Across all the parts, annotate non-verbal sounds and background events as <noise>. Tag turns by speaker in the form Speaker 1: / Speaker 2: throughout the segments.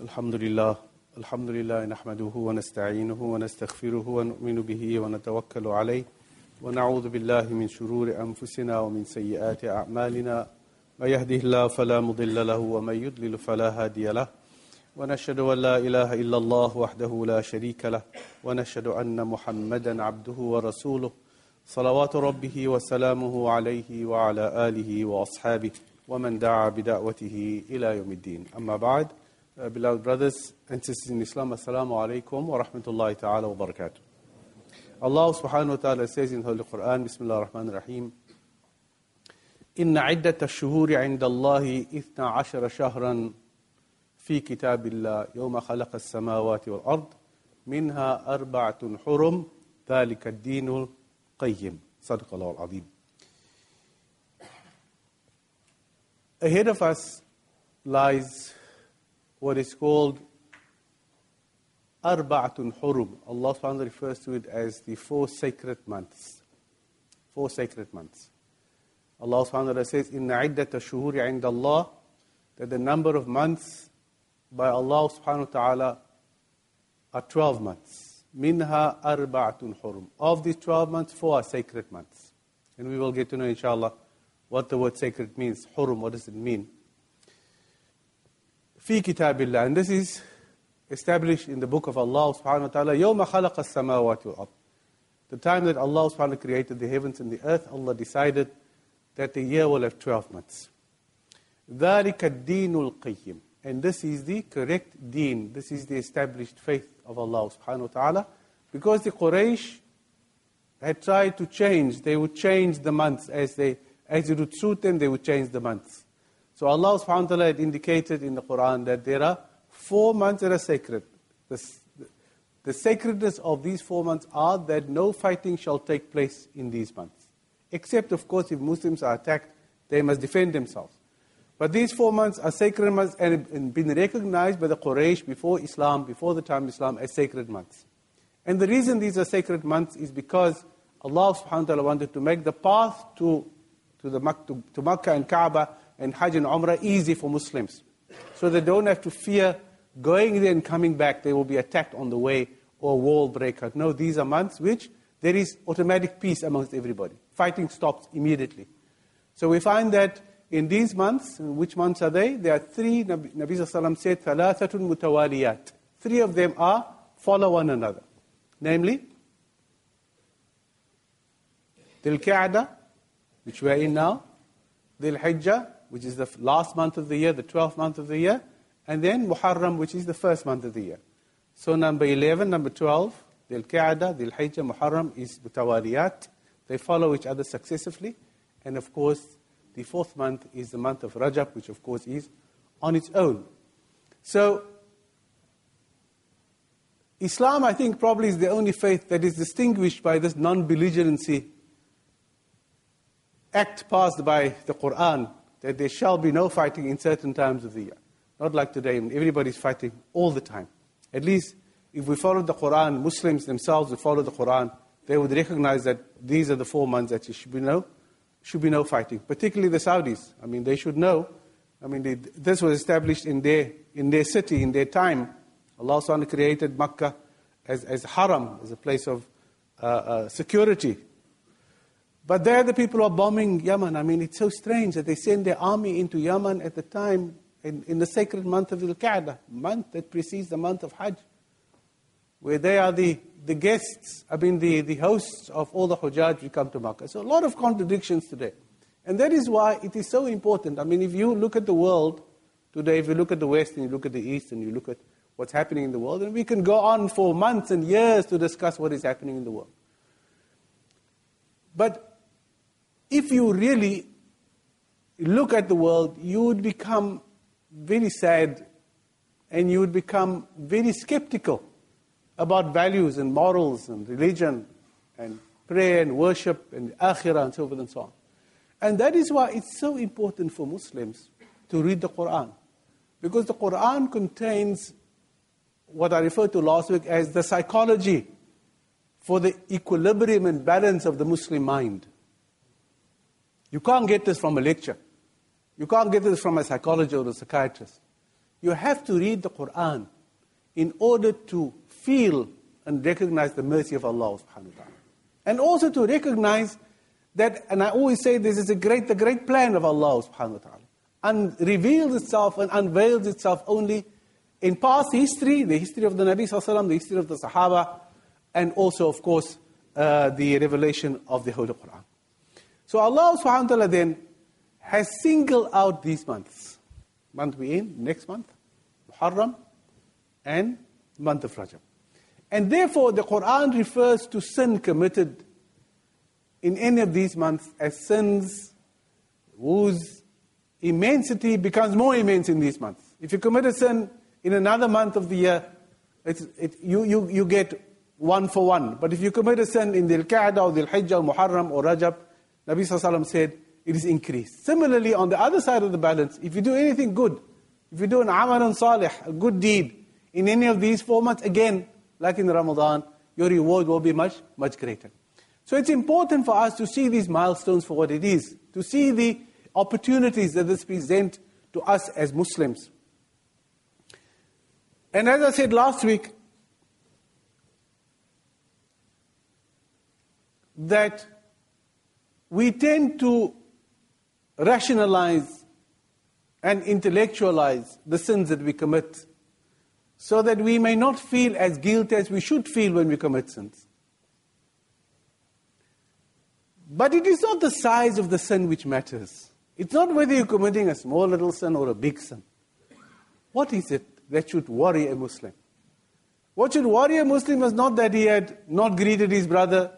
Speaker 1: الحمد لله الحمد لله نحمده ونستعينه ونستغفره ونؤمن به ونتوكل عليه ونعوذ بالله من شرور أنفسنا ومن سيئات أعمالنا. من يهده الله فلا مضل له ومن يضلل فلا هادي له. ونشهد أن لا إله إلا الله وحده لا شريك له ونشهد أن محمدا عبده ورسوله. صلوات ربه وسلامه عليه وعلى آله وأصحابه ومن دعا بدعوته إلى يوم الدين. أما بعد uh, beloved brothers and sisters in Islam Assalamu alaikum wa rahmatullahi ta'ala wa barakatuh Allah subhanahu wa ta'ala says in the Holy Quran Bismillah ar-Rahman ar-Rahim إن عدة الشهور عند الله إثنى عشر شهرا في كتاب الله يوم خلق السماوات والأرض منها أربعة حرم ذلك الدين القيم صدق الله العظيم Ahead of us lies what is called Arba'atun Hurum. Allah subhanahu refers to it as the four sacred months. Four sacred months. Allah ta'ala says, Inna iddata shuhuri inda Allah, that the number of months by Allah ta'ala are 12 months. Minha arba'atun hurum. Of these 12 months, four are sacred months. And we will get to know, inshallah, what the word sacred means. Hurum, what does it mean? في كتاب الله. And this is established in the book of Allah subhanahu wa ta'ala. يوم خلق السماوات والأرض. The time that Allah subhanahu wa ta'ala created the heavens and the earth, Allah decided that the year will have 12 months. ذلك الدين القيم. And this is the correct deen. This is the established faith of Allah subhanahu wa ta'ala. Because the Quraysh had tried to change. They would change the months as they as it would suit them, they would change the months. So Allah subhanahu wa ta'ala had indicated in the Quran that there are four months that are sacred. The, the sacredness of these four months are that no fighting shall take place in these months. Except, of course, if Muslims are attacked, they must defend themselves. But these four months are sacred months and been recognized by the Quraysh before Islam, before the time of Islam, as sacred months. And the reason these are sacred months is because Allah subhanahu wa ta'ala wanted to make the path to, to, the, to, to Makkah and Kaaba and Hajj and Umrah easy for Muslims. So they don't have to fear going there and coming back, they will be attacked on the way or wall breaker. No, these are months which there is automatic peace amongst everybody. Fighting stops immediately. So we find that in these months, which months are they? There are three, Nabi, Nabi said, thalathatun mutawaliyat. Three of them are follow one another. Namely, Dhul Qa'dah, which we are in now, Dhul Hijjah, which is the last month of the year, the 12th month of the year, and then Muharram, which is the first month of the year. So number 11, number 12, Dhul Qa'dah, Dhul Hijjah, Muharram is Mutawaliyat. They follow each other successively. And of course, the fourth month is the month of Rajab, which of course is on its own. So, Islam, I think, probably is the only faith that is distinguished by this non belligerency act passed by the Quran that there shall be no fighting in certain times of the year. Not like today, when everybody's fighting all the time. At least, if we follow the Quran, Muslims themselves would follow the Quran, they would recognize that these are the four months that should be no, should be no fighting. Particularly the Saudis. I mean, they should know. I mean, they, this was established in their, in their city, in their time. Allah SWT created Makkah as, as haram, as a place of uh, uh, security. But there the people are bombing Yemen. I mean, it's so strange that they send their army into Yemen at the time in, in the sacred month of Al-Qa'dah, month that precedes the month of Hajj, where they are the, the guests, I mean, the, the hosts of all the Hujjaj who come to Makkah. So a lot of contradictions today. And that is why it is so important. I mean, if you look at the world today, if you look at the West and you look at the East and you look at what's happening in the world, and we can go on for months and years to discuss what is happening in the world. But if you really look at the world, you would become very sad and you would become very skeptical about values and morals and religion and prayer and worship and akhirah and so forth and so on. And that is why it's so important for Muslims to read the Quran. Because the Quran contains what I referred to last week as the psychology for the equilibrium and balance of the Muslim mind. You can't get this from a lecture. You can't get this from a psychologist or a psychiatrist. You have to read the Quran in order to feel and recognize the mercy of Allah subhanahu wa ta'ala. And also to recognize that, and I always say this is a great, the great plan of Allah subhanahu wa ta'ala, and reveals itself and unveils itself only in past history, the history of the Nabi Sallallahu the history of the Sahaba, and also, of course, uh, the revelation of the Holy Quran. So Allah subhanahu wa ta'ala then has singled out these months. Month we in, next month, Muharram, and month of Rajab. And therefore, the Quran refers to sin committed in any of these months as sins whose immensity becomes more immense in these months. If you commit a sin in another month of the year, it, you, you, you get one for one. But if you commit a sin in the Al-Qa'dah or the Al-Hijjah or Muharram or Rajab, Nabi Sallallahu said, it is increased. Similarly, on the other side of the balance, if you do anything good, if you do an amalan salih, a good deed, in any of these four months, again, like in Ramadan, your reward will be much, much greater. So it's important for us to see these milestones for what it is, to see the opportunities that this present to us as Muslims. And as I said last week, that we tend to rationalize and intellectualize the sins that we commit so that we may not feel as guilty as we should feel when we commit sins. But it is not the size of the sin which matters. It's not whether you're committing a small little sin or a big sin. What is it that should worry a Muslim? What should worry a Muslim is not that he had not greeted his brother,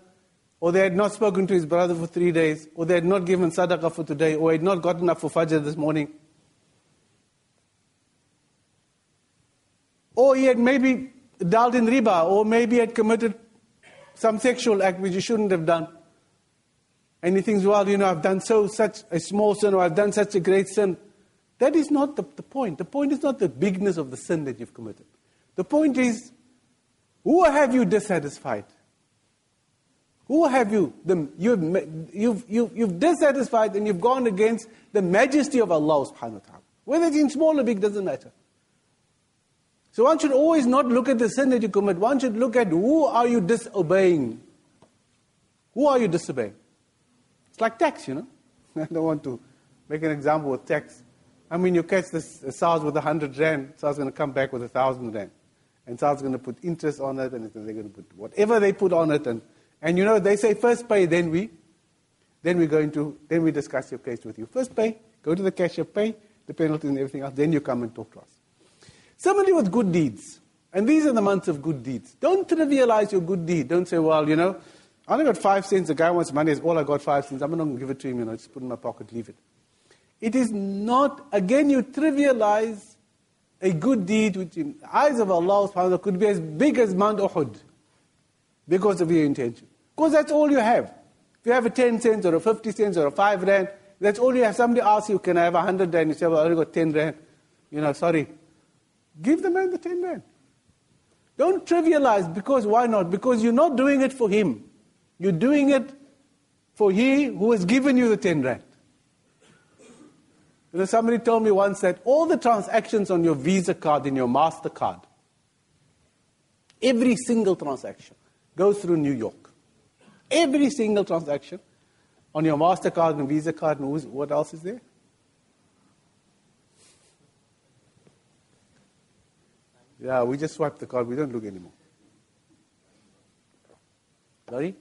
Speaker 1: or they had not spoken to his brother for three days, or they had not given sadaqah for today, or had not gotten up for fajr this morning. Or he had maybe dealt in riba, or maybe had committed some sexual act which he shouldn't have done. And he thinks, well, you know, I've done so such a small sin, or I've done such a great sin. That is not the, the point. The point is not the bigness of the sin that you've committed. The point is, who have you dissatisfied? Who have you? The, you've, you've, you've, you've dissatisfied and you've gone against the majesty of Allah subhanahu wa ta'ala. Whether it's in small or big doesn't matter. So one should always not look at the sin that you commit. One should look at who are you disobeying? Who are you disobeying? It's like tax, you know. <laughs> I don't want to make an example with tax. I mean, you catch this SARS with a hundred rand, SARS going to come back with a thousand rand. And SARS going to put interest on it, and they're going to put whatever they put on it. And, and you know, they say first pay, then we, then we go into, then we discuss your case with you. First pay, go to the cashier, pay the penalties and everything else, then you come and talk to us. Similarly with good deeds. And these are the months of good deeds. Don't trivialize your good deed. Don't say, well, you know, I only got five cents. The guy wants money. It's all I got five cents. I'm not going to give it to him. You know, just put it in my pocket, leave it. It is not, again, you trivialize a good deed which in the eyes of Allah subhanahu could be as big as Mount Uhud because of your intention. Because that's all you have. If you have a 10 cents or a 50 cents or a 5 rand, that's all you have. Somebody asks you, can I have a 100 rand? You say, well, I only got 10 rand. You know, sorry. Give the man the 10 rand. Don't trivialize because why not? Because you're not doing it for him. You're doing it for he who has given you the 10 rand. You know, somebody told me once that all the transactions on your Visa card in your MasterCard, every single transaction goes through New York. Every single transaction on your MasterCard and Visa card, and what else is there? Yeah, we just swipe the card. We don't look anymore. Sorry?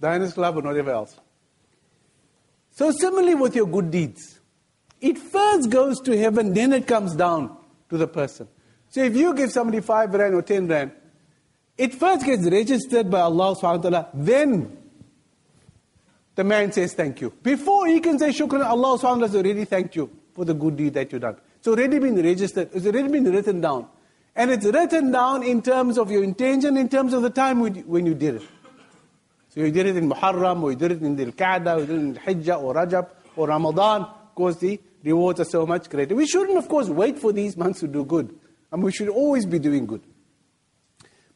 Speaker 1: Diners Club or whatever else. So similarly with your good deeds. It first goes to heaven, then it comes down to the person. So if you give somebody five rand or ten rand, it first gets registered by Allah subhanahu wa ta'ala, then the man says thank you. Before he can say shukran, Allah subhanahu wa ta'ala has already thanked you for the good deed that you've done. It's already been registered, it's already been written down. And it's written down in terms of your intention, in terms of the time when you did it. So you did it in Muharram, or you did it in the Al-Qa'dah, or you did it in Hijjah, or Rajab, or Ramadan. Of course, the rewards are so much greater. We shouldn't, of course, wait for these months to do good. And we should always be doing good.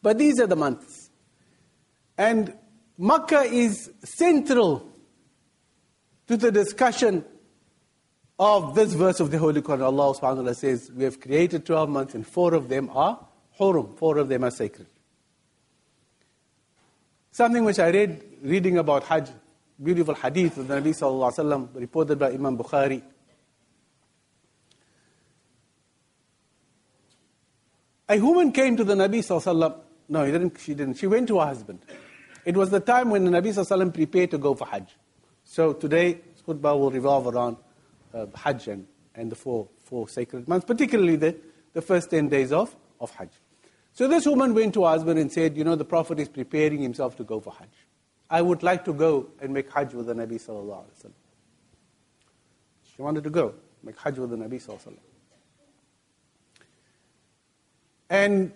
Speaker 1: But these are the months. And Makkah is central to the discussion of this verse of the Holy Quran, Allah subhanahu wa ta'ala says, We have created 12 months and four of them are hurum, four of them are sacred. Something which I read reading about Hajj, beautiful hadith of the Nabi sallallahu reported by Imam Bukhari. A woman came to the Nabi sallallahu. No, he didn't, she didn't. She went to her husband. It was the time when the Nabi sallallahu prepared to go for Hajj. So today, khutbah will revolve around uh, Hajj and, and the four, four sacred months, particularly the, the first 10 days of, of Hajj. So this woman went to her husband and said, You know, the Prophet is preparing himself to go for Hajj. I would like to go and make Hajj with the Nabi sallallahu alaihi wasallam. She wanted to go, make Hajj with the Nabi sallallahu alaihi wasallam. And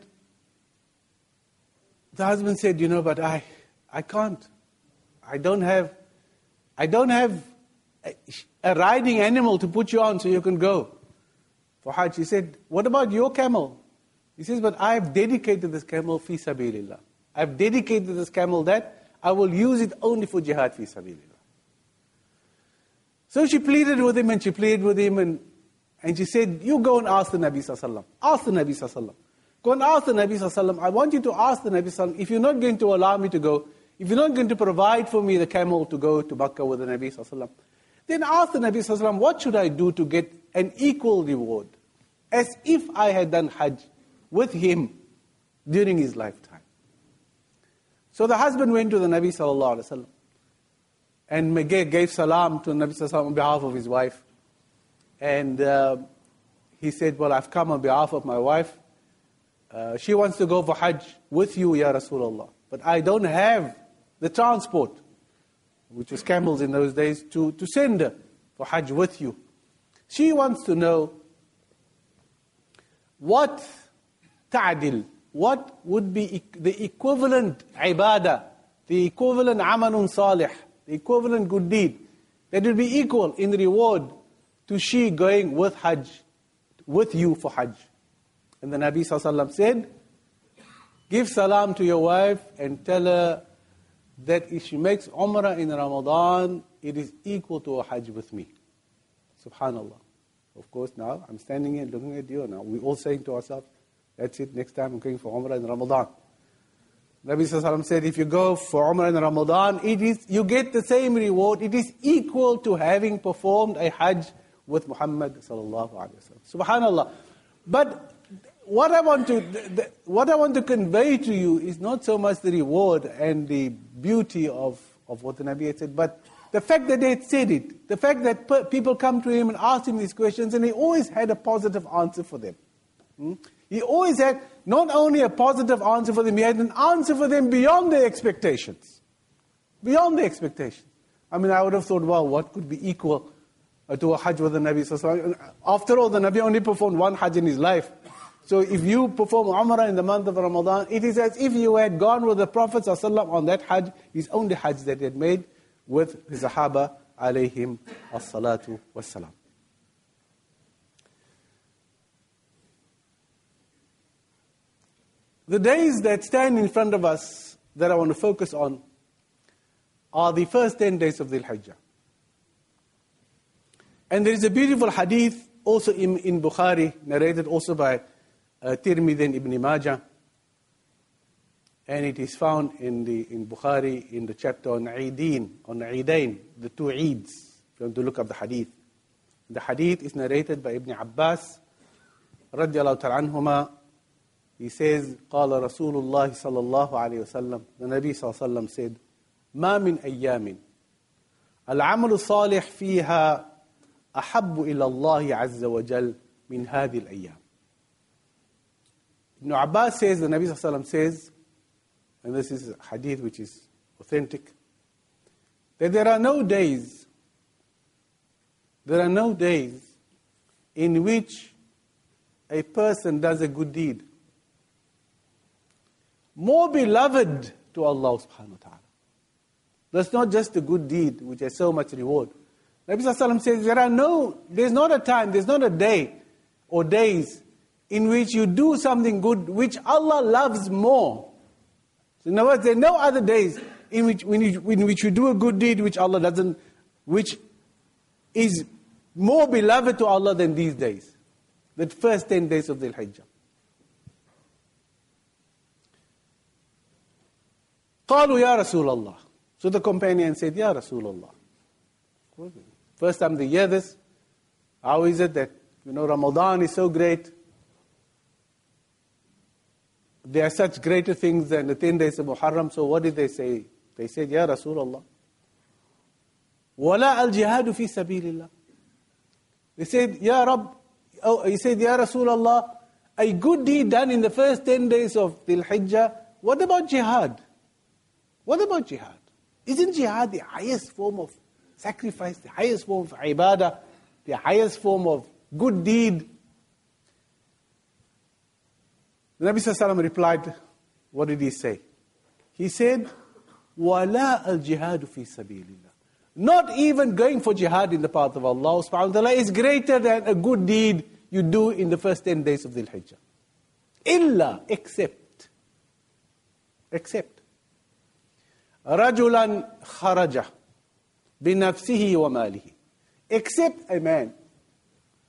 Speaker 1: the husband said, You know, but I, I can't. I don't have, I don't have a, a riding animal to put you on so you can go for Hajj. He said, What about your camel? He says, But I have dedicated this camel fi sabilillah. I have dedicated this camel that I will use it only for jihad fi sabilillah. So she pleaded with him and she pleaded with him and, and she said, You go and ask the Nabi Sallallahu Ask the Nabi Sallallahu Go and ask the Nabi Sallallahu I want you to ask the Nabi Sallallahu if you're not going to allow me to go, if you're not going to provide for me the camel to go to Makkah with the Nabi Sallallahu then ask the Nabi Sallallahu what should I do to get an equal reward? As if I had done Hajj with him during his lifetime. So the husband went to the Nabi sallallahu alaihi wasallam and gave salam to the Nabi sallallahu on behalf of his wife. And uh, he said, well, I've come on behalf of my wife. Uh, she wants to go for Hajj with you, Ya Rasulullah. But I don't have the transport, which was camels in those days, to, to send her for Hajj with you. She wants to know what ta'dil. What would be the equivalent ibadah, the equivalent amalun salih, the equivalent good deed, that will be equal in reward to she going with Hajj, with you for Hajj. And the Nabi Sallallahu said, Give salam to your wife and tell her that if she makes Umrah in Ramadan, it is equal to a Hajj with me. Subhanallah. Of course, now I'm standing here looking at you, and now we're all saying to ourselves, that's it. Next time I'm going for Umrah in Ramadan. Nabi Sallallahu said, if you go for Umrah in Ramadan, it is, you get the same reward. It is equal to having performed a Hajj with Muhammad. Subhanallah. But what I want to, the, what I want to convey to you is not so much the reward and the beauty of, of what the Nabi had said, but the fact that they had said it, the fact that people come to him and ask him these questions, and he always had a positive answer for them. Hmm? He always had not only a positive answer for them, he had an answer for them beyond their expectations. Beyond their expectations. I mean, I would have thought, well, what could be equal to a Hajj with the Nabi? After all, the Nabi only performed one Hajj in his life. So if you perform Umrah in the month of Ramadan, it is as if you had gone with the Prophet on that Hajj, his only Hajj that he had made with his Sahaba alayhim as-salatu was-salam. The days that stand in front of us that I want to focus on are the first 10 days of the Hijjah. And there is a beautiful hadith also in, in Bukhari, narrated also by uh, Tirmidhi and Ibn Majah. And it is found in, the, in Bukhari in the chapter on Eideen, on Eidain, the two Eids, if you want to look up the hadith. The hadith is narrated by Ibn Abbas, radiallahu ta'ala anhuma, he says, قال رسول الله صلى الله عليه وسلم The Nabi صلى الله عليه وسلم said, ما من أيام العمل الصالح فيها أحب إلى الله عز وجل من هذه الأيام. Ibn Abbas says, the Nabi Sallallahu says, and this is hadith which is authentic, that there are no days, there are no days in which a person does a good deed more beloved to Allah subhanahu wa ta'ala. That's not just a good deed which has so much reward. Nabi Sallallahu says there are no, there's not a time, there's not a day or days in which you do something good which Allah loves more. So in other words, there are no other days in which, when you, in which you do a good deed which Allah doesn't, which is more beloved to Allah than these days, the first 10 days of the Hijjah. قالوا يا رسول الله So the companion said, Ya Rasulullah. First time they hear this, how is it that, you know, Ramadan is so great? there are such greater things than the 10 days of Muharram, so what did they say? They said, Ya Rasulullah, wala al jihadu fi sabilillah. They said, Ya Rab, oh, he said, Ya Rasulullah, a good deed done in the first 10 days of the Hijjah, what about jihad? What about jihad? Isn't jihad the highest form of sacrifice, the highest form of ibadah, the highest form of good deed? The Nabi Sallallahu replied, What did he say? He said, Wala al jihadu fi sabilillah. Not even going for jihad in the path of Allah subhanahu wa ta'ala is greater than a good deed you do in the first 10 days of the Hijjah. Illa, except. Except. Rajulan kharaja binafsihi wa malihi. Except a man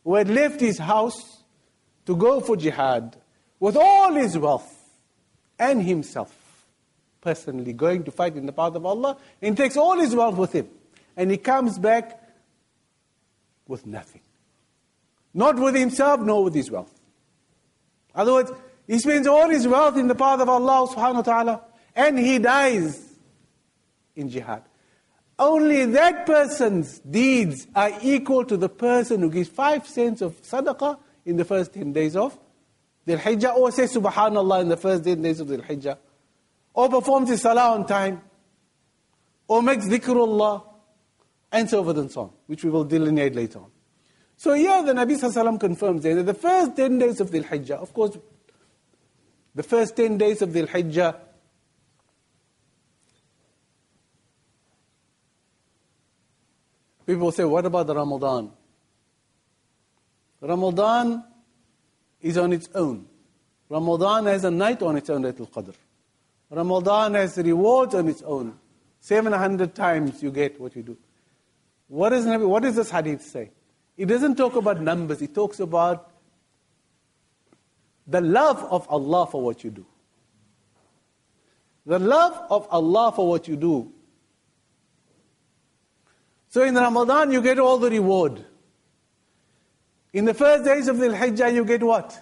Speaker 1: who had left his house to go for jihad with all his wealth and himself personally going to fight in the path of Allah and takes all his wealth with him. And he comes back with nothing. Not with himself nor with his wealth. In other words he spends all his wealth in the path of Allah subhanahu wa ta'ala and he dies in jihad. Only that person's deeds are equal to the person who gives five cents of sadaqah in the first 10 days of Dhul Hijjah, or oh, says Subhanallah in the first 10 days of Dhul Hijjah, or oh, performs his salah on time, oh, or makes dhikrullah, and so forth and so on, which we will delineate later on. So here the Nabi Sallallahu confirms that the first 10 days of Dhul Hijjah, of course, the first 10 days of Dhul Hijjah People say, what about the Ramadan? Ramadan is on its own. Ramadan has a night on its own, Laylatul Qadr. Ramadan has rewards on its own. 700 times you get what you do. What, is, what does this hadith say? It doesn't talk about numbers, it talks about the love of Allah for what you do. The love of Allah for what you do so in Ramadan, you get all the reward. In the first days of the Hijjah, you get what?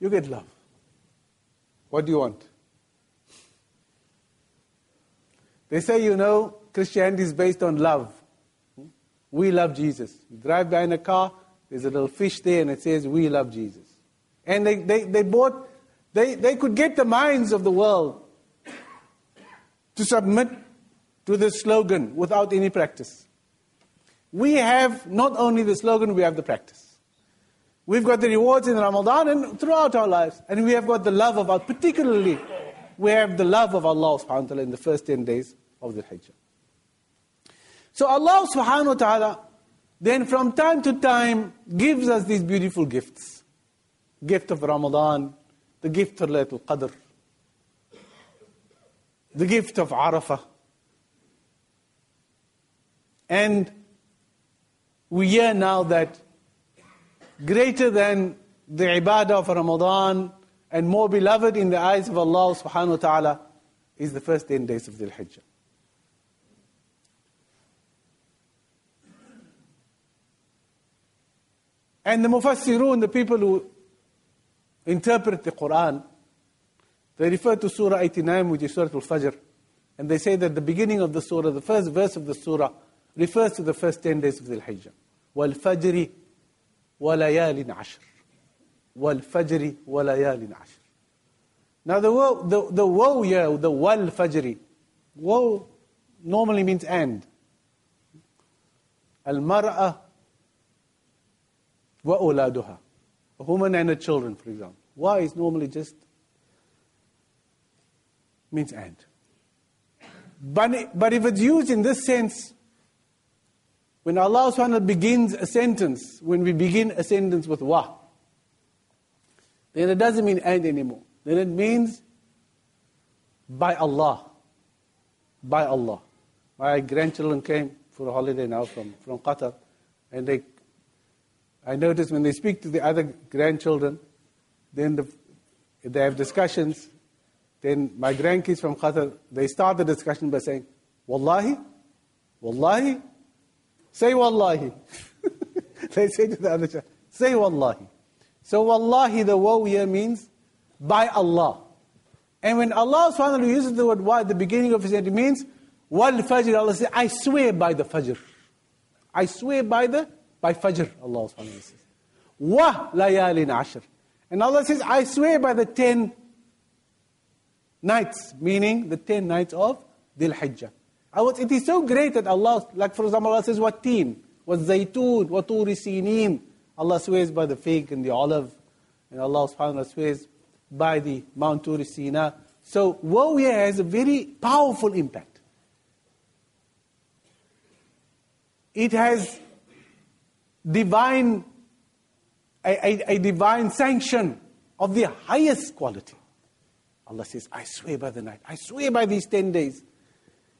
Speaker 1: You get love. What do you want? They say, you know, Christianity is based on love. We love Jesus. You drive by in a car, there's a little fish there, and it says, We love Jesus. And they, they, they bought, they, they could get the minds of the world to submit to this slogan without any practice. We have not only the slogan, we have the practice. We've got the rewards in Ramadan and throughout our lives. And we have got the love of Allah, particularly, we have the love of Allah subhanahu wa ta'ala in the first 10 days of the Hijjah. So Allah subhanahu wa ta'ala then from time to time gives us these beautiful gifts. Gift of Ramadan, the gift of Laylatul Qadr, the gift of Arafah, and we hear now that greater than the ibadah of Ramadan and more beloved in the eyes of Allah subhanahu wa ta'ala is the first 10 days of the Hijjah. And the Mufassirun, the people who interpret the Quran, they refer to Surah 89, which is Surah Al-Fajr. And they say that the beginning of the surah, the first verse of the surah, refers to the first 10 days of the Hijjah. وَالْفَجْرِ وَلَيَالٍ عَشْرٍ وَالْفَجْرِ وَلَيَالٍ عَشْرٍ Now the woe, the, the woe here, the wal fajri, woe normally means and. Al-mar'a wa uladuha. A woman and her children, for example. Why is normally just means and. But, but if it's used in this sense, when Allah subhanahu begins a sentence, when we begin a sentence with wa, then it doesn't mean and anymore. Then it means by Allah. By Allah. My grandchildren came for a holiday now from, from Qatar. And they, I notice when they speak to the other grandchildren, then the, they have discussions. Then my grandkids from Qatar, they start the discussion by saying, Wallahi, Wallahi, say Wallahi. <laughs> they say to the other child, say Wallahi. So Wallahi, the woe here means by Allah. And when Allah subhanahu uses the word wa at the beginning of his name, it means wal fajr. Allah says, I swear by the fajr. I swear by the by fajr, Allah ta'ala says. Wa layalin ashr. And Allah says, I swear by the ten nights, meaning the ten nights of Dhul Hijjah. It is so great that Allah, like for example, Allah says, what teen, what zaytun, what sinin. Allah swears by the fig and the olive. And Allah subhanahu wa ta'ala swears by the Mount Turi Sina. So woe here has a very powerful impact. It has divine, a, a, a divine sanction of the highest quality. Allah says, I swear by the night. I swear by these 10 days.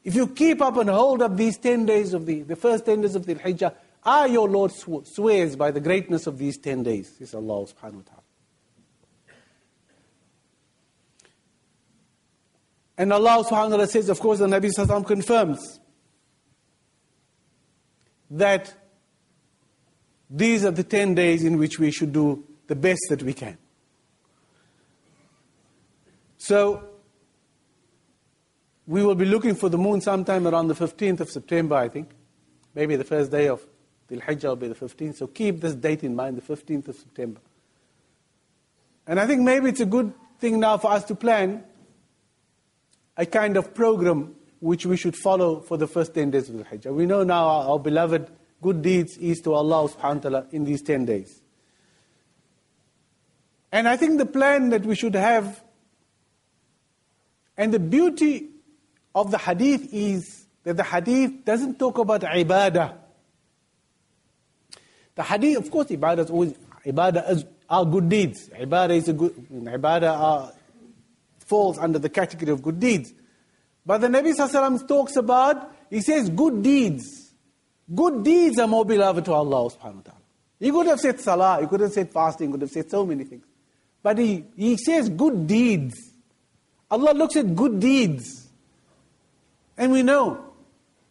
Speaker 1: If you keep up and hold up these 10 days of the, the first 10 days of the Hijjah, I, your Lord, swears by the greatness of these 10 days, says Allah subhanahu wa ta'ala. And Allah subhanahu wa ta'ala says, of course, the Nabi Sallallahu confirms that these are the 10 days in which we should do the best that we can. So, we will be looking for the moon sometime around the 15th of September, I think. Maybe the first day of the Hijjah will be the 15th. So keep this date in mind, the 15th of September. And I think maybe it's a good thing now for us to plan a kind of program which we should follow for the first 10 days of the Hijjah. We know now our, our beloved good deeds is to Allah subhanahu wa ta'ala in these 10 days. And I think the plan that we should have, and the beauty of the hadith is that the hadith doesn't talk about ibadah. The hadith, of course, ibadah is always, ibadah is, are good deeds. Ibadah is a good, ibadah are, falls under the category of good deeds. But the Nabi Sallallahu talks about, he says good deeds. Good deeds are more beloved to Allah subhanahu wa ta'ala. He could have said salah, he could have said fasting, he could have said so many things. But he, he says good deeds. Allah looks at good deeds. And we know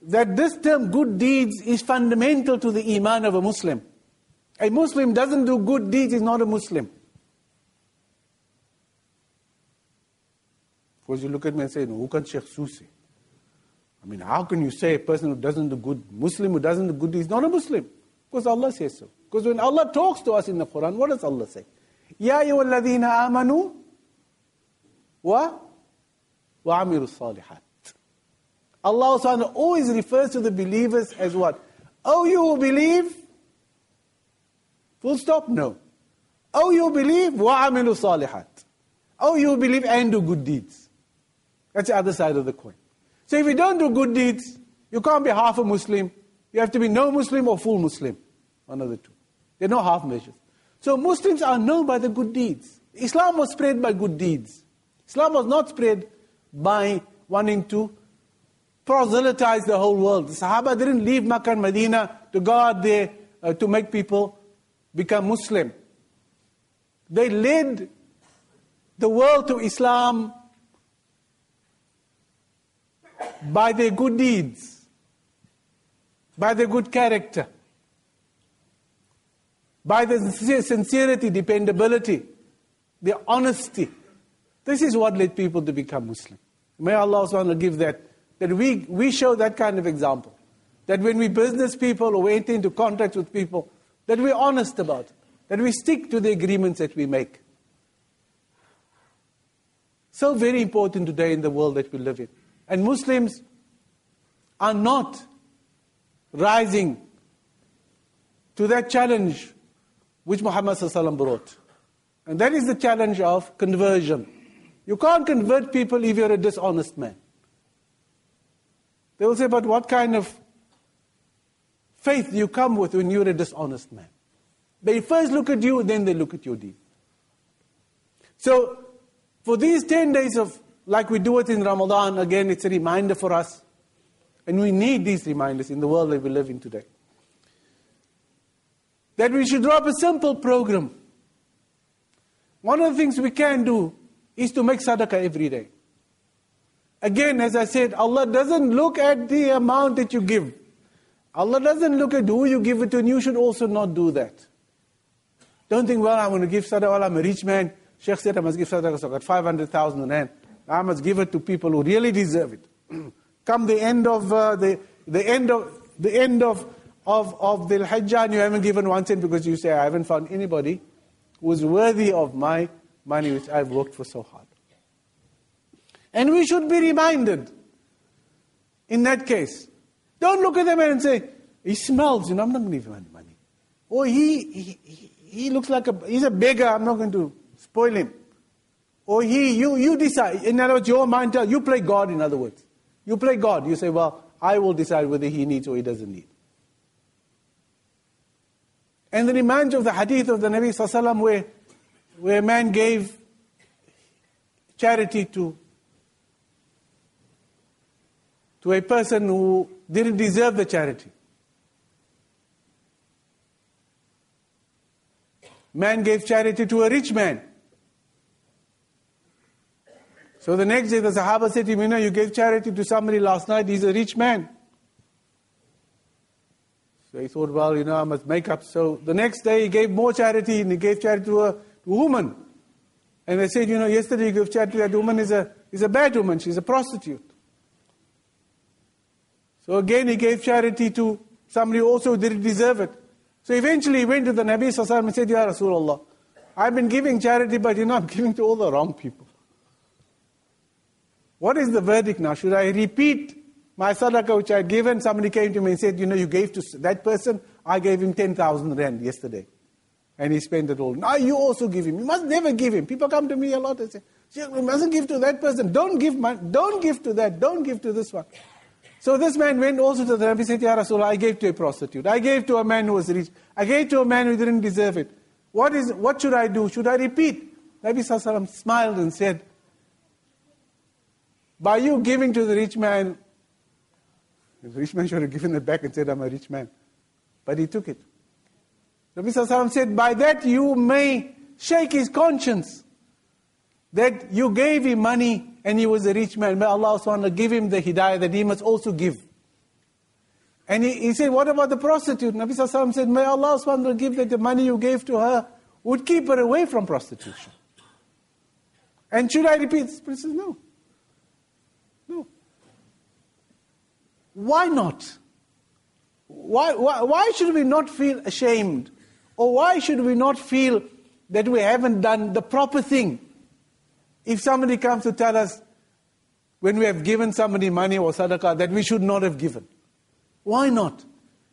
Speaker 1: that this term good deeds is fundamental to the iman of a Muslim. A Muslim doesn't do good deeds, is not a Muslim. Of course, you look at me and say, no, who can Sheikh Susi? I mean, how can you say a person who doesn't do good, Muslim who doesn't do good deeds, not a Muslim? Because Allah says so. Because when Allah talks to us in the Quran, what does Allah say? Ya ayyuhalladhina amanu wa wa amilu salihat. Allah subhanahu always refers to the believers as what? Oh, you will believe? Full stop? No. Oh, you believe? وَعَمِلُوا صَالِحَاتٍ Oh, you believe and do good deeds. That's the other side of the coin. So if you don't do good deeds, you can't be half a Muslim. You have to be no Muslim or full Muslim. One of the two. There are no half measures. So Muslims are known by the good deeds. Islam was spread by good deeds. Islam was not spread by wanting to proselytize the whole world. The Sahaba didn't leave Makkah and Medina to go out there uh, to make people become Muslim. They led the world to Islam by their good deeds, by their good character, by their sincerity, dependability, their honesty. This is what led people to become Muslim. May Allah subhanahu give that that we, we show that kind of example. That when we business people or enter into contracts with people, that we're honest about it. That we stick to the agreements that we make. So very important today in the world that we live in. And Muslims are not rising to that challenge which Muhammad brought. And that is the challenge of conversion. You can't convert people if you're a dishonest man. They will say, but what kind of faith do you come with when you're a dishonest man? They first look at you, then they look at your deed. So, for these 10 days of, like we do it in Ramadan, again, it's a reminder for us. And we need these reminders in the world that we live in today. that we should drop a simple program. One of the things we can do is to make sadaqah every day. Again, as I said, Allah doesn't look at the amount that you give. Allah doesn't look at who you give it to, and you should also not do that. Don't think, well, I'm going to give sadaqah, well, I'm a rich man. Sheikh said I must give sadaqah, so I got 500,000 rand. I must give it to people who really deserve it. <clears throat> Come the end of uh, the, the end of the end of of, of the Hajjah and you haven't given one cent because you say, I haven't found anybody who is worthy of my money which I've worked for so hard. And we should be reminded in that case. Don't look at the man and say, he smells, you know, I'm not going to give him money. Or he, he, he looks like a, he's a beggar, I'm not going to spoil him. Or he, you, you decide. In other words, your mind tells, you play God, in other words. You play God. You say, well, I will decide whether he needs or he doesn't need. And the reminds of the hadith of the Nabi Sallallahu where, where a man gave charity to, to a person who didn't deserve the charity. Man gave charity to a rich man. So the next day the Sahaba said to him, you know, you gave charity to somebody last night, he's a rich man. So he thought, well, you know, I must make up. So the next day he gave more charity and he gave charity to a, woman. And they said, you know, yesterday you gave charity to that woman is a, is a bad woman, she's a prostitute. So again he gave charity to somebody who also didn't deserve it. So eventually he went to the Nabi Sallallahu and said, Ya Rasulullah, I've been giving charity, but you know, I'm giving to all the wrong people. What is the verdict now? Should I repeat my sadaqah which I had given, somebody came to me and said, you know, you gave to that person, I gave him 10,000 rand yesterday. And he spent it all. Now you also give him. You must never give him. People come to me a lot and say, you mustn't give to that person. Don't give money. Don't give to that. Don't give to this one. So this man went also to the Nabi said, Ya Rasulullah, I gave to a prostitute. I gave to a man who was rich. I gave to a man who didn't deserve it. What is? What should I do? Should I repeat? Nabi Sallallahu smiled and said, by you giving to the rich man, the rich man should have given it back and said, I'm a rich man. But he took it. Nabi Sallallahu said, by that you may shake his conscience that you gave him money and he was a rich man. May Allah subhanahu give him the hidayah that he must also give. And he, he said, what about the prostitute? Nabi Sallallahu said, may Allah subhanahu give that the money you gave to her would keep her away from prostitution. And should I repeat? He says, no. no. Why not? Why, why, why should we not feel ashamed? Or why should we not feel that we haven't done the proper thing? If somebody comes to tell us when we have given somebody money or sadaqah that we should not have given. Why not?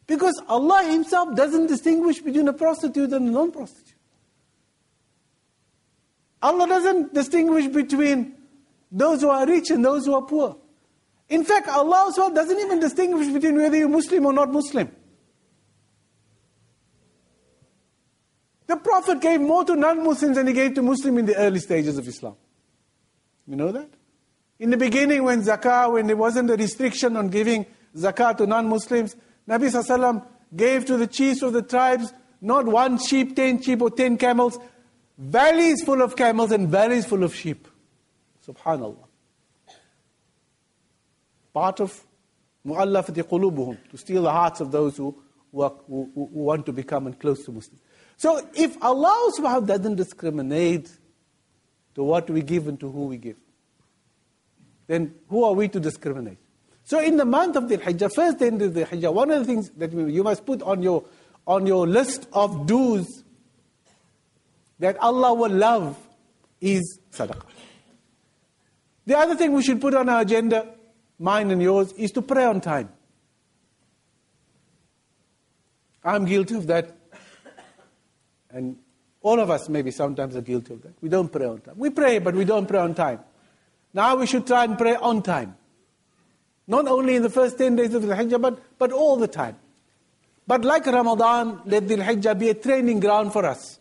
Speaker 1: Because Allah Himself doesn't distinguish between a prostitute and a non prostitute. Allah doesn't distinguish between those who are rich and those who are poor. In fact, Allah as well doesn't even distinguish between whether you're Muslim or not Muslim. The Prophet gave more to non-Muslims than he gave to Muslims in the early stages of Islam. You know that? In the beginning, when zakah, when there wasn't a restriction on giving zakah to non-Muslims, Nabi Sallallahu gave to the chiefs of the tribes not one sheep, ten sheep, or ten camels, valleys full of camels and valleys full of sheep. Subhanallah part of mu'allafati qulubuhum, to steal the hearts of those who, who, are, who, who, want to become and close to Muslims. So if Allah subhanahu doesn't discriminate to what we give and to who we give, then who are we to discriminate? So in the month of the Hijjah, first day of the Hijjah, one of the things that you must put on your, on your list of dues that Allah will love is sadaqah. The other thing we should put on our agenda mine and yours, is to pray on time. I'm guilty of that. And all of us maybe sometimes are guilty of that. We don't pray on time. We pray, but we don't pray on time. Now we should try and pray on time. Not only in the first 10 days of the Hijjah, but, but all the time. But like Ramadan, let the Hijjah be a training ground for us.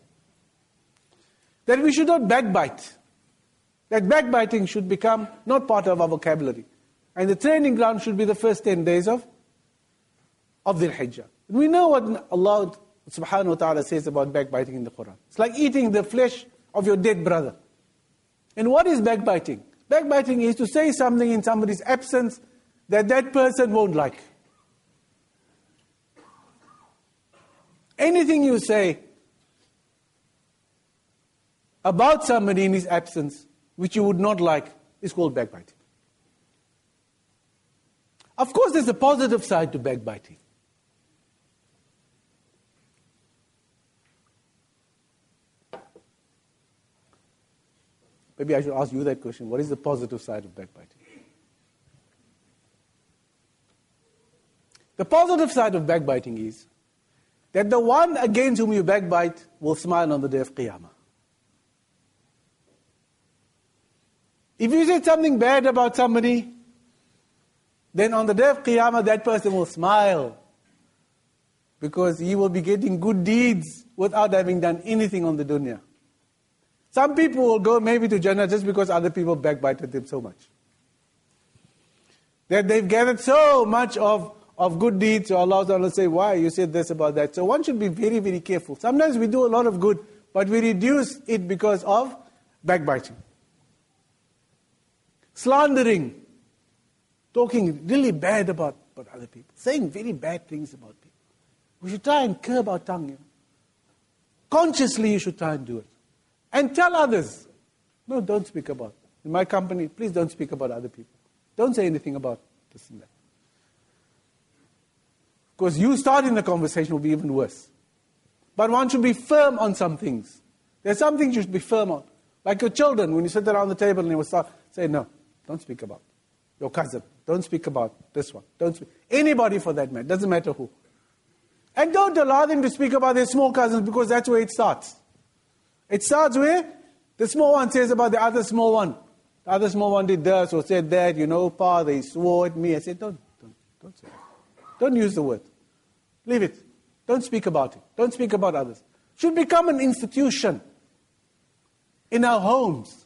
Speaker 1: That we should not backbite. That backbiting should become not part of our vocabulary. And the training ground should be the first 10 days of, of the Hijjah. We know what Allah subhanahu wa ta'ala says about backbiting in the Quran. It's like eating the flesh of your dead brother. And what is backbiting? Backbiting is to say something in somebody's absence that that person won't like. Anything you say about somebody in his absence, which you would not like, is called backbiting. Of course, there's a positive side to backbiting. Maybe I should ask you that question. What is the positive side of backbiting? The positive side of backbiting is that the one against whom you backbite will smile on the day of Qiyamah. If you say something bad about somebody, then on the day of Qiyamah, that person will smile because he will be getting good deeds without having done anything on the dunya. Some people will go maybe to Jannah just because other people backbited them so much. That they've gathered so much of, of good deeds, so Allah will say, Why? You said this about that. So one should be very, very careful. Sometimes we do a lot of good, but we reduce it because of backbiting. Slandering, talking really bad about, about other people, saying very bad things about people. We should try and curb our tongue. Consciously, you should try and do it. And tell others. No, don't speak about. In my company, please don't speak about other people. Don't say anything about this and that. Because you starting the conversation will be even worse. But one should be firm on some things. There's some things you should be firm on. Like your children, when you sit around the table and will start, say, no, don't speak about your cousin. Don't speak about this one. Don't speak. Anybody for that matter. Doesn't matter who. And don't allow them to speak about their small cousins because that's where it starts. It starts with the small one says about the other small one. The other small one did this or said that, you know, father, he swore at me. I said, don't, don't, don't say that. Don't use the word. Leave it. Don't speak about it. Don't speak about others. Should become an institution in our homes.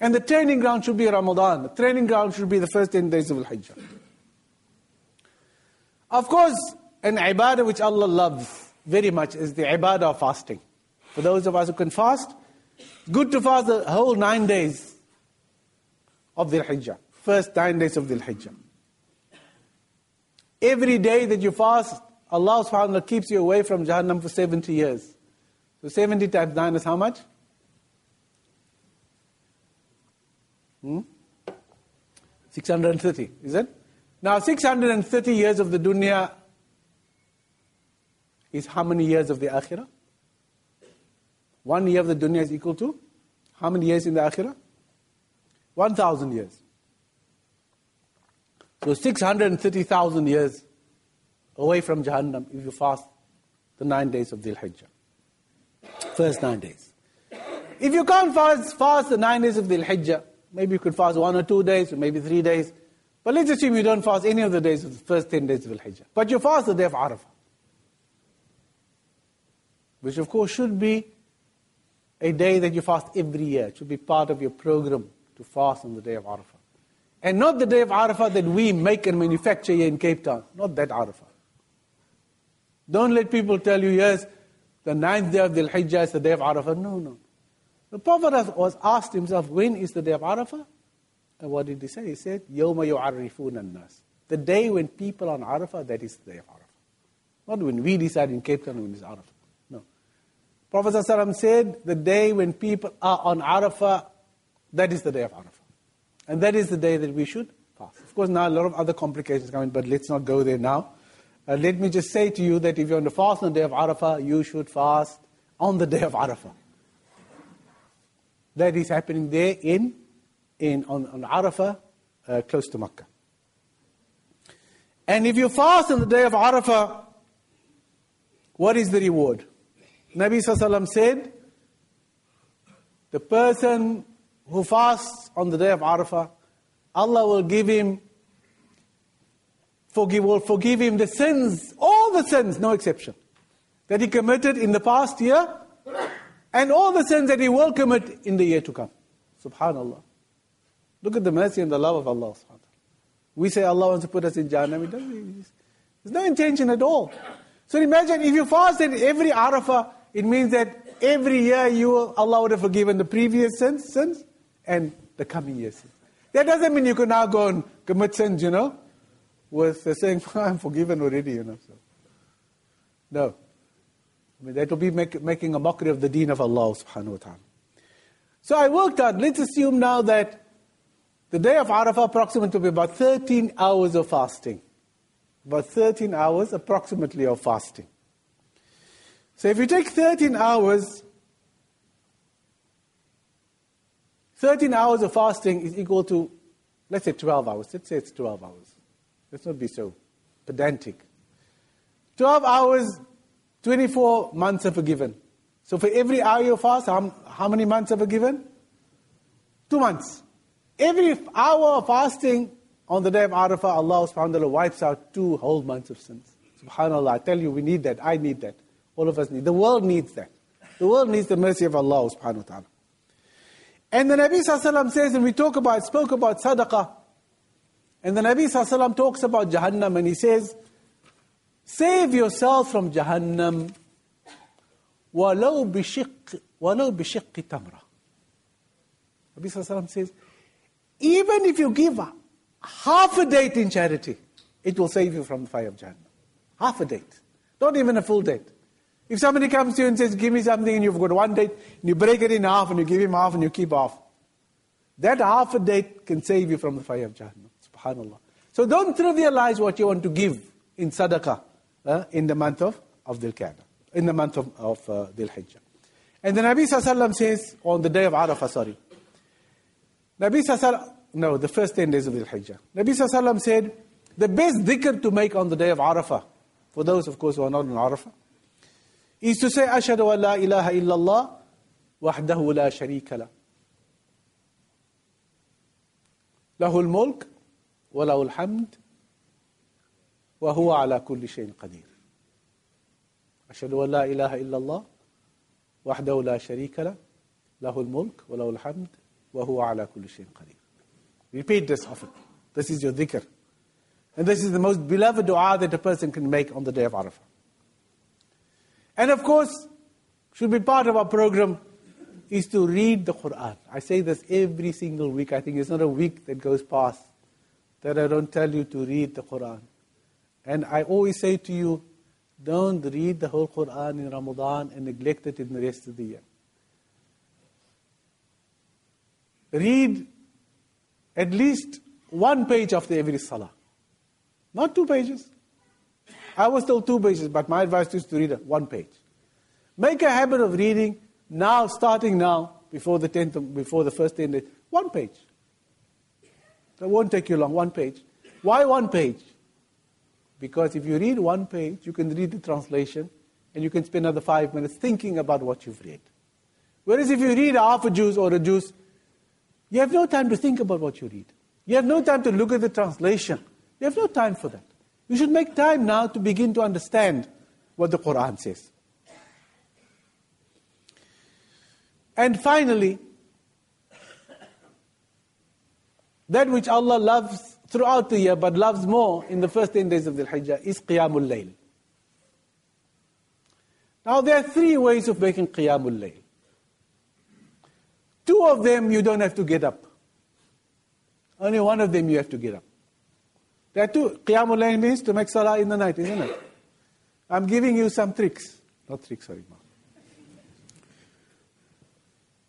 Speaker 1: And the training ground should be Ramadan. The training ground should be the first 10 days of Al-Hijjah. Of course, an ibadah which Allah loves very much is the ibadah of fasting. For those of us who can fast, good to fast the whole nine days of the Hijjah. First nine days of the Hijjah. Every day that you fast, Allah subhanahu wa ta'ala keeps you away from Jahannam for 70 years. So 70 times 9 is how much? Hmm? 630, is it? Now 630 years of the dunya is how many years of the akhirah? One year of the dunya is equal to how many years in the akhirah? 1,000 years. So 630,000 years away from Jahannam if you fast the nine days of Dhul Hijjah. First nine days. If you can't fast, fast the nine days of Dhul Hijjah, maybe you could fast one or two days, or maybe three days. But let's assume you don't fast any of the days of the first 10 days of Dhul Hijjah. But you fast the day of Arafah. Which of course should be a day that you fast every year. It should be part of your program to fast on the day of Arafah. And not the day of Arafah that we make and manufacture here in Cape Town. Not that Arafah. Don't let people tell you, yes, the ninth day of the Hijjah is the day of Arafah. No, no. The Prophet was asked himself, when is the day of Arafah? And what did he say? He said, Yawma yu'arrifun an-nas. The day when people on Arafah, that is the day of Arafah. Not when we decide in Cape Town when it's Arafah. Prophet ﷺ said, the day when people are on Arafah, that is the day of Arafah. And that is the day that we should fast. Of course, now a lot of other complications come in, but let's not go there now. Uh, let me just say to you that if you're on the fast on the day of Arafah, you should fast on the day of Arafah. That is happening there in, in on, on Arafah, uh, close to Makkah. And if you fast on the day of Arafah, what is the reward? Nabi Sallallahu said, the person who fasts on the day of Arafah, Allah will give him, forgive, will forgive him the sins, all the sins, no exception, that he committed in the past year, and all the sins that he will commit in the year to come. Subhanallah. Look at the mercy and the love of Allah. We say Allah wants to put us in Jannah. There's no intention at all. So imagine if you fasted every Arafah, it means that every year you Allah would have forgiven the previous sins, sins and the coming years. That doesn't mean you can now go and commit sins, you know, with saying, <laughs> I'm forgiven already, you know. So, no. I mean, that will be make, making a mockery of the deen of Allah subhanahu wa ta'ala. So I worked out, let's assume now that the day of Arafah approximately will be about 13 hours of fasting. About 13 hours approximately of fasting. So if you take 13 hours, 13 hours of fasting is equal to, let's say 12 hours. Let's say it's 12 hours. Let's not be so pedantic. 12 hours 24 months are forgiven. So for every hour you fast, how, many months are forgiven? Two months. Every hour of fasting on the day of Arafah, Allah subhanahu wa ta'ala wipes out two whole months of sins. Subhanallah, I tell you, we need that. I need that. All of us need. The world needs that. The world needs the mercy of Allah subhanahu wa ta'ala. And the Nabi Sallallahu says, and we talk about, spoke about sadaqah, and the Nabi Sallallahu talks about Jahannam, and he says, Save yourself from Jahannam walau bishiq, walau bishiq tamra. Nabi Sallallahu says, even if you give half a date in charity, it will save you from the fire of Jahannam. Half a date. Not even a full date. If somebody comes to you and says, give me something, and you've got one date, and you break it in half, and you give him half, and you keep half. That half a date can save you from the fire of Jahannam. Subhanallah. So don't trivialize what you want to give in sadaqah uh, in the month of, of Dhul Qa'dah, in the month of, of uh, Dhul Hijjah. And the Nabi Sallallahu says, on the day of Arafah, sorry, Nabi Sallallahu, no, the first 10 days of Dhul Hijjah. Nabi Sallallahu said, the best dhikr to make on the day of Arafah, for those, of course, who are not on Arafah, is to say, Ashhadu an la ilaha illallah, wahdahu la sharika la. له الملك وله الحمد وهو على كل شيء قدير أشهد أن لا إله إلا الله وحده لا شريك له له الملك وله الحمد وهو على كل شيء قدير Repeat this often. This is your dhikr. And this is the most beloved dua that a person can make on the day of Arafah. And of course, should be part of our program is to read the Quran. I say this every single week. I think it's not a week that goes past that I don't tell you to read the Quran. And I always say to you, don't read the whole Quran in Ramadan and neglect it in the rest of the year. Read at least one page after every salah. Not two pages. I was told two pages, but my advice is to read one page. Make a habit of reading now, starting now, before the tenth, before the first ten days, one page. That won't take you long. One page. Why one page? Because if you read one page, you can read the translation and you can spend another five minutes thinking about what you've read. Whereas if you read half a juz or a juz, you have no time to think about what you read. You have no time to look at the translation. You have no time for that. You should make time now to begin to understand what the Quran says. And finally, that which Allah loves throughout the year, but loves more in the first 10 days of the Hijjah, is Qiyamul Layl. Now, there are three ways of making Qiyamul Layl. Two of them you don't have to get up. Only one of them you have to get up. Are two. Qiyamul Layl means to make salah in the night, isn't it? I'm giving you some tricks. Not tricks, sorry.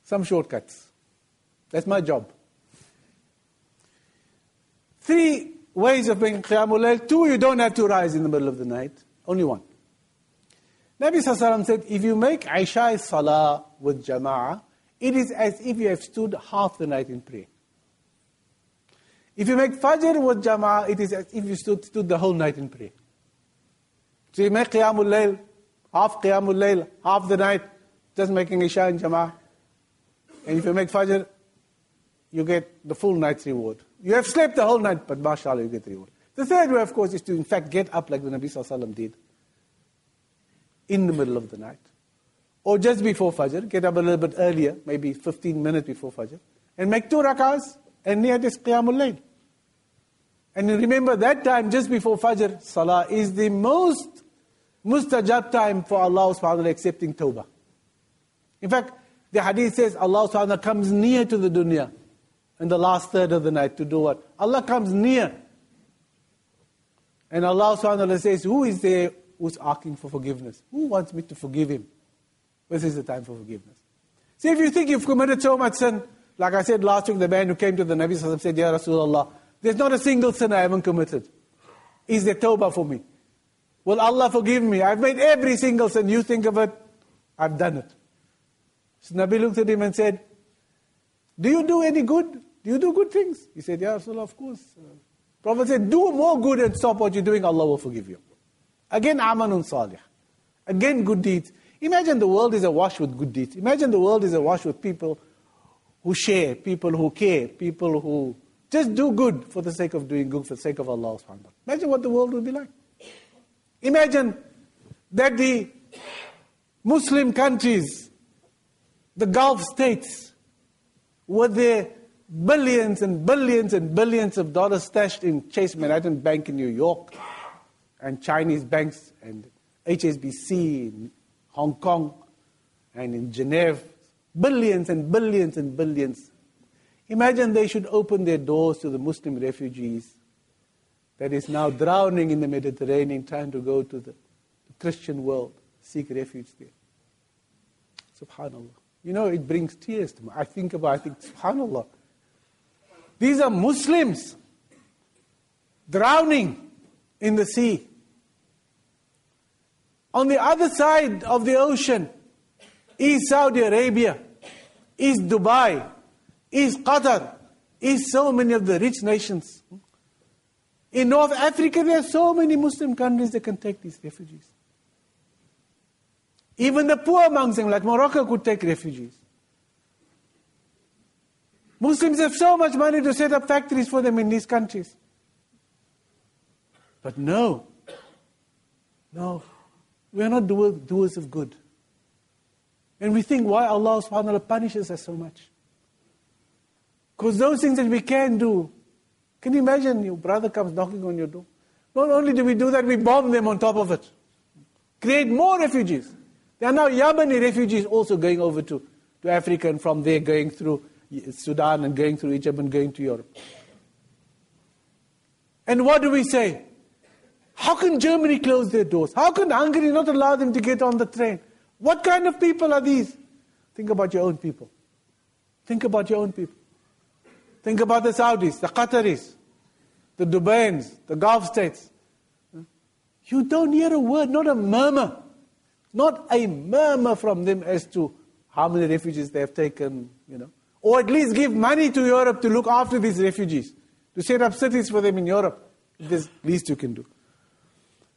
Speaker 1: Some shortcuts. That's my job. Three ways of making Qiyamul Layl. Two, you don't have to rise in the middle of the night. Only one. Nabi Sallallahu Alaihi Wasallam said, if you make Isha Salah with Jama'ah, it is as if you have stood half the night in prayer. If you make Fajr with Jama'ah, it is as if you stood, stood the whole night in prayer. So you make Qiyamul Layl, half Qiyamul Layl, half the night, just making Isha and Jama'ah. And if you make Fajr, you get the full night's reward. You have slept the whole night, but mashallah, you get the reward. The third way, of course, is to in fact get up like the Nabi Sallallahu did in the middle of the night. Or just before Fajr, get up a little bit earlier, maybe 15 minutes before Fajr, and make two rakahs and near this Qiyamul Layl. And remember that time just before Fajr, Salah is the most mustajab time for Allah subhanahu wa ta'ala accepting tawbah. In fact, the hadith says Allah subhanahu wa ta'ala comes near to the dunya in the last third of the night to do what? Allah comes near. And Allah subhanahu wa ta'ala says, Who is there who's asking for forgiveness? Who wants me to forgive him? This is the time for forgiveness. See, if you think you've committed so much sin, like I said last week, the man who came to the Nabi said, Ya Rasulullah, there's not a single sin I haven't committed. Is there tawbah for me? Will Allah forgive me? I've made every single sin. You think of it, I've done it. So Nabi looked at him and said, Do you do any good? Do you do good things? He said, Ya Rasulullah, of course. Prophet said, Do more good and stop what you're doing, Allah will forgive you. Again, amalun salih. Again, good deeds. Imagine the world is awash with good deeds. Imagine the world is awash with people who share, people who care, people who just do good for the sake of doing good, for the sake of Allah subhanahu wa Imagine what the world would be like. Imagine that the Muslim countries, the Gulf states, with their billions and billions and billions of dollars stashed in Chase Manhattan Bank in New York, and Chinese banks, and HSBC in Hong Kong, and in Geneva, billions and billions and billions. Imagine they should open their doors to the Muslim refugees that is now drowning in the Mediterranean, trying to go to the, Christian world, seek refuge there. Subhanallah. You know, it brings tears to me. I think about, I think, Subhanallah. These are Muslims drowning in the sea. On the other side of the ocean is Saudi Arabia, is Dubai, is Qatar, is so many of the rich nations. In North Africa, there are so many Muslim countries that can take these refugees. Even the poor amongst them, like Morocco, could take refugees. Muslims have so much money to set up factories for them in these countries. But no, no, we are not doers of good. And we think why Allah subhanahu wa ta'ala punishes us so much. Because those things that we can do, can you imagine your brother comes knocking on your door? Not only do we do that, we bomb them on top of it. Create more refugees. There are now Yemeni refugees also going over to, to Africa and from there going through Sudan and going through Egypt and going to Europe. And what do we say? How can Germany close their doors? How can Hungary not allow them to get on the train? What kind of people are these? Think about your own people. Think about your own people. Think about the Saudis, the Qataris, the Dubaians, the Gulf states. You don't hear a word, not a murmur. Not a murmur from them as to how many refugees they have taken, you know. Or at least give money to Europe to look after these refugees, to set up cities for them in Europe. This least you can do.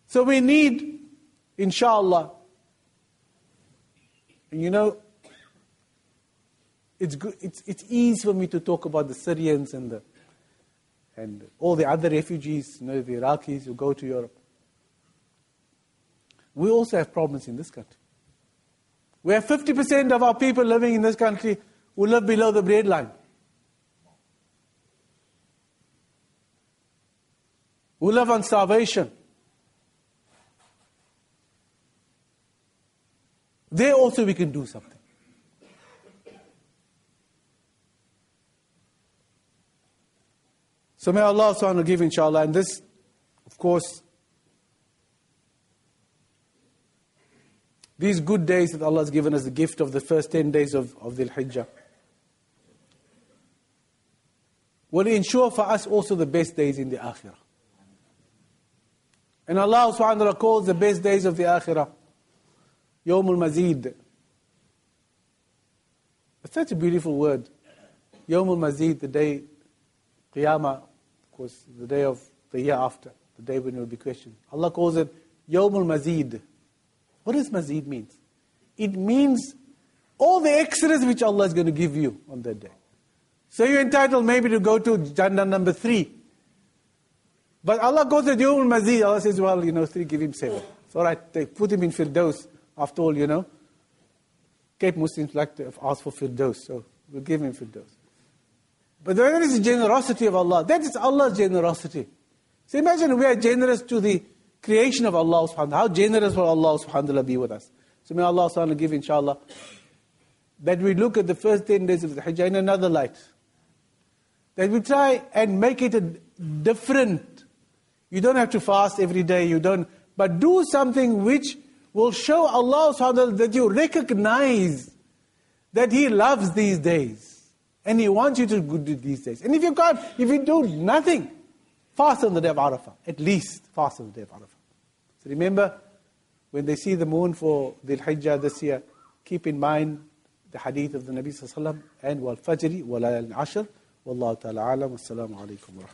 Speaker 1: So we need, inshallah, you know, it's, good, it's, it's easy for me to talk about the Syrians and, the, and all the other refugees, you know, the Iraqis who go to Europe. We also have problems in this country. We have 50% of our people living in this country who live below the breadline. Who live on starvation. There also we can do something. So may Allah subhanahu give inshallah. And this, of course, these good days that Allah has given us the gift of the first 10 days of, of the Hijjah will ensure for us also the best days in the Akhirah. And Allah subhanahu wa ta'ala calls the best days of the Akhirah Yawmul Mazid. It's such a beautiful word. Yawmul Mazid, the day, Qiyamah, course, the day of the year after, the day when you will be questioned. Allah calls it Yawmul Mazid. What does Mazid mean? It means all the extras which Allah is going to give you on that day. So you're entitled maybe to go to Jannah number three. But Allah goes to Yawmul Mazid. Allah says, well, you know, three, give him seven. It's all right, they put him in Firdaus. After all, you know, Cape Muslims like to ask for Firdaus, so we'll give him Firdaus. But there is the generosity of Allah. That is Allah's generosity. So imagine we are generous to the creation of Allah subhanahu. How generous will Allah subhanahu be with us. So may Allah subhanahu give inshallah that we look at the first 10 days of the Hijjah in another light. That we try and make it a different. You don't have to fast every day, you don't, but do something which will show Allah subhanahu that you recognize that He loves these days. And He wants you to do these days. And if you can't, if you do nothing, fast on the day of Arafah. At least fast on the day of Arafah. So remember, when they see the moon for the Hijjah this year, keep in mind the hadith of the Nabi Sallallahu Alaihi Wasallam and wal fajri wal ashr. Wallahu ta'ala alam. Assalamu alaikum